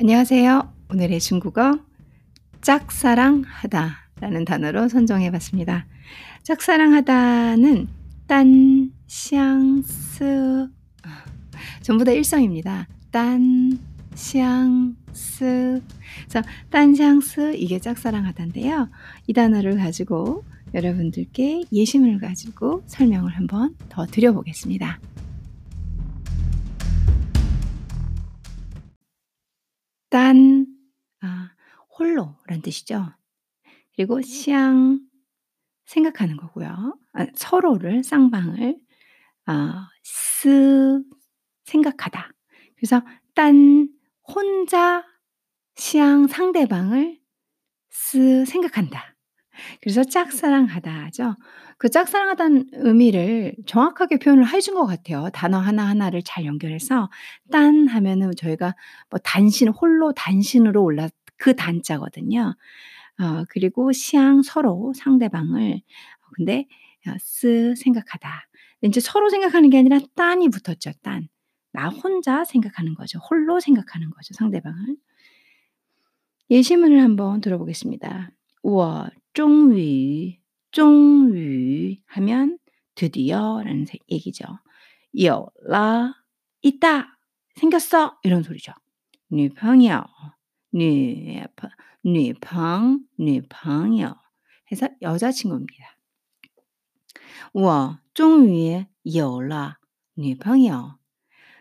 안녕하세요. 오늘의 중국어 짝사랑하다 라는 단어로 선정해 봤습니다. 짝사랑하다는 单, 相, 思 전부 다 일성입니다. 单, 相, 思 그래서 单, 相, 思 이게 짝사랑하다인데요. 이 단어를 가지고 여러분들께 예문을 가지고 설명을 한번 더 드려보겠습니다. 单, 아, 홀로란 뜻이죠. 그리고 相, 생각하는 거고요. 아, 서로를, 쌍방을, 아, 思, 생각하다. 그래서 单, 혼자, 相, 상대방을 思, 생각한다. 그래서 짝사랑하다 하죠. 그 짝사랑하다는 의미를 정확하게 표현을 해준 것 같아요. 단어 하나하나를 잘 연결해서 딴 하면은 저희가 뭐 단신, 홀로 단신으로 올라 그 단자거든요. 어, 그리고 시앙 서로 상대방을 근데 어, 쓰 생각하다. 이제 서로 생각하는 게 아니라 딴이 붙었죠. 딴. 나 혼자 생각하는 거죠. 홀로 생각하는 거죠. 상대방을. 예시문을 한번 들어보겠습니다. 我终于终于 하면 드디어라는 얘기죠. 有了 있다 생겼어 이런 소리죠. 女朋友女朋女朋女朋友 해서 여자친구입니다. 我终于有了女朋友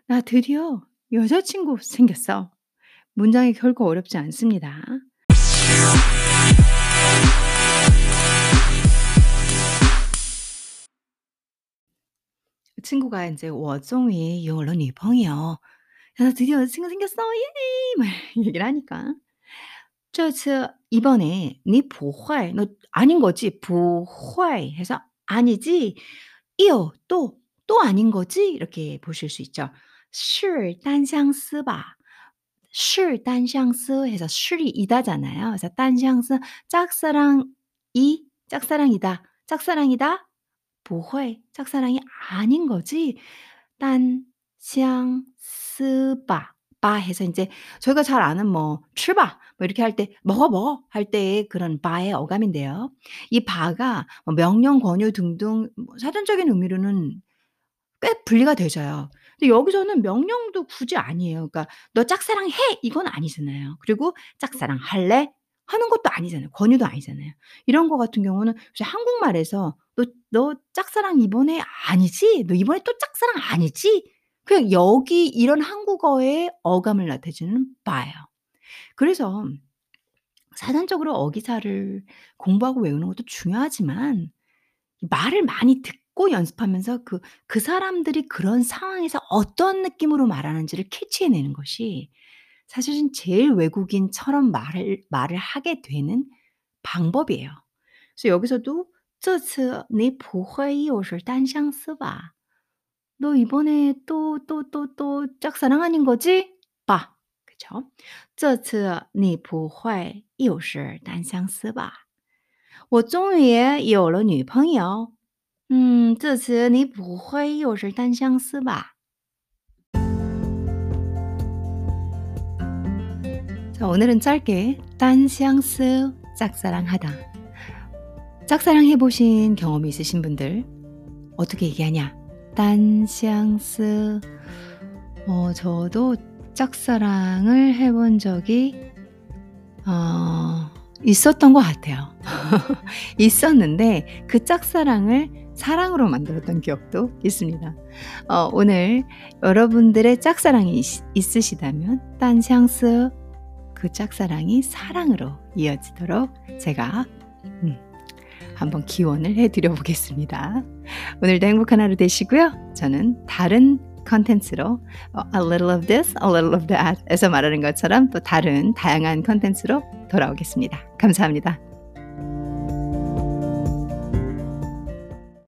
나 드디어 여자친구 생겼어. 문장이 결코 어렵지 않습니다. 친구가 인제 我终于有了女朋友. 야 드디어 여자친구 생겼어. 예. 막 얘기를 하니까. 这次 이번에 你不会너 아닌 거지. 不会 해서 아니지. 有또 또 아닌 거지. 이렇게 보실 수 있죠. 是单相思吧.是单相思 해서 是이 이다잖아요. 그래서 单相思 짝사랑이 짝사랑이다. 짝사랑이다. 不会 짝사랑이 아닌 거지. 딴, 샹, 스, 바. 바 해서 인제 저희가 잘 아는 뭐 출바 뭐 이렇게 할 때 먹어 먹어 할 때의 그런 바의 어감인데요. 이 바가 뭐 명령, 권유 등등 뭐 사전적인 의미로는 꽤 분리가 되져요. 근데 여기서는 명령도 굳이 아니에요. 그러니까 "너 짝사랑해." 이건 아니잖아요. 그리고 "짝사랑할래?" 하는 것도 아니잖아요. 권유도 아니잖아요. 이런 거 같은 경우는 이제 한국말에서 " 너 너 짝사랑 이번에 아니지? 너 이번에 또 짝사랑 아니지?" 그냥 여기 이런 한국어의 어감을 나타내는 바예요. 그래서 사전적으로 어기사를 공부하고 외우는 것도 중요하지만 말을 많이 듣고 연습하면서 그 그 사람들이 그런 상황에서 어떤 느낌으로 말하는지를 캐치해 내는 것이 사실은 제일 외국인처럼 말을 말을 하게 되는 방법이에요. 그래서 여기서도 这次你不会又是单相思吧?너 이번에 또 또 또 또 짝사랑 아닌 거지? 봐. 그쵸? 这次你不会又是单相思吧?嗯,这次你不会又是单相思吧? 자, 오늘은 짧게 딴샹스 짝사랑하다. 짝사랑 해보신 경험이 있으신 분들 어떻게 얘기하냐? 딴샹스 어, 저도 짝사랑을 해본 적이 어, 있었던 것 같아요. 있었는데 그 짝사랑을 사랑으로 만들었던 기억도 있습니다. 어, 오늘 여러분들의 짝사랑이 있, 있으시다면 딴샹스 그 짝사랑이 사랑으로 이어지도록 제가 음, 한번 기원을 해드려 보겠습니다. 오늘도 행복한 하루 되시고요. 저는 다른 컨텐츠로 a little of this, a little of that 에서 말하는 것처럼 또 다른 다양한 컨텐츠로 돌아오겠습니다. 감사합니다.